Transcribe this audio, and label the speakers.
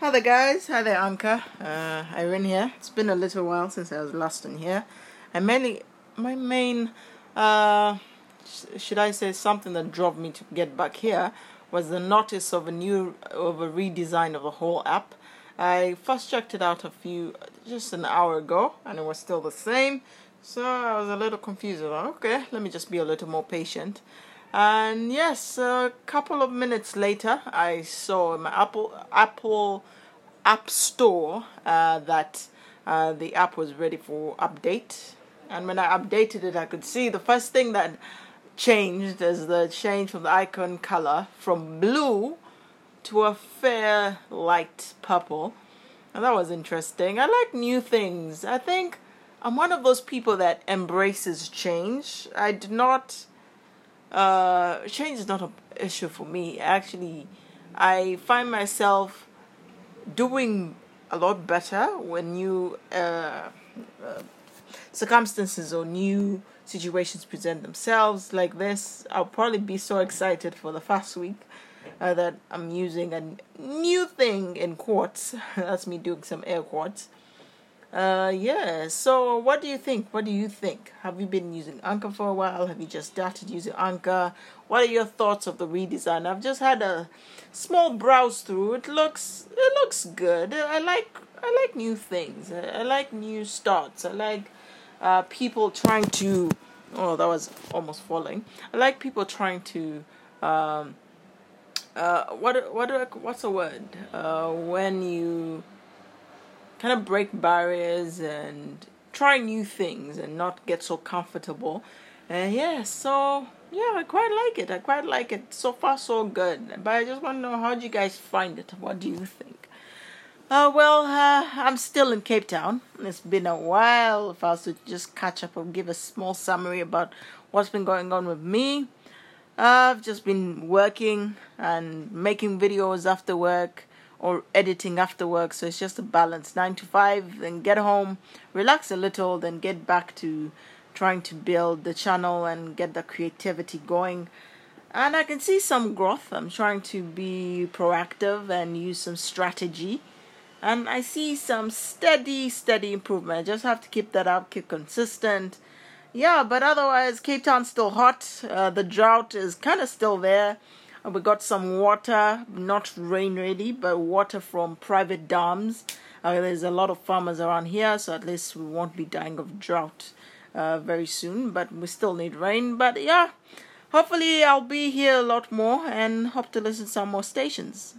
Speaker 1: Hi there guys, hi there Anchor, uh, Irene here. It's been a little while since I was last in here. And mainly, my main, uh, sh- should I say something that drove me to get back here was the notice of a new, of a redesign of the whole app. I first checked it out a few, just an hour ago, and it was still the same. So I was a little confused. Like, okay, let me just be a little more patient. And yes, a couple of minutes later, I saw in my Apple Apple App Store uh, that uh, the app was ready for update. And when I updated it, I could see the first thing that changed is the change from the icon color from blue to a fair light purple. And that was interesting. I like new things. I think I'm one of those people that embraces change. I do not uh, change is not an issue for me. Actually, I find myself doing a lot better when new uh, uh, circumstances or new situations present themselves like this. I'll probably be so excited for the first week uh, that I'm using a new thing in quotes. That's me doing some air quotes uh, yeah. So, what do you think? What do you think? Have you been using Anchor for a while? Have you just started using Anchor? What are your thoughts of the redesign? I've just had a small browse through. It looks it looks good. I like I like new things. I, like new starts. I like uh, people trying to. Oh, that was almost falling. I like people trying to. Um, uh, what what what's the word? Uh, when you kind of break barriers and try new things and not get so comfortable. And yeah, so yeah, I quite like it. I quite like it. So far, so good. But I just want to know how do you guys find it? What do you think? Uh, well, uh, I'm still in Cape Town. It's been a while. If I was to just catch up and give a small summary about what's been going on with me, uh, I've just been working and making videos after work or editing after work. So it's just a balance nine to five, then get home, relax a little, then get back to trying to build the channel and get the creativity going. And I can see some growth. I'm trying to be proactive and use some strategy. And I see some steady, steady improvement. I just have to keep that up, keep consistent. Yeah, but otherwise, Cape Town's still hot. Uh, the drought is kind of still there we got some water, not rain really, but water from private dams. Uh, there's a lot of farmers around here, so at least we won't be dying of drought uh, very soon. But we still need rain. But yeah, hopefully I'll be here a lot more and hope to listen to some more stations.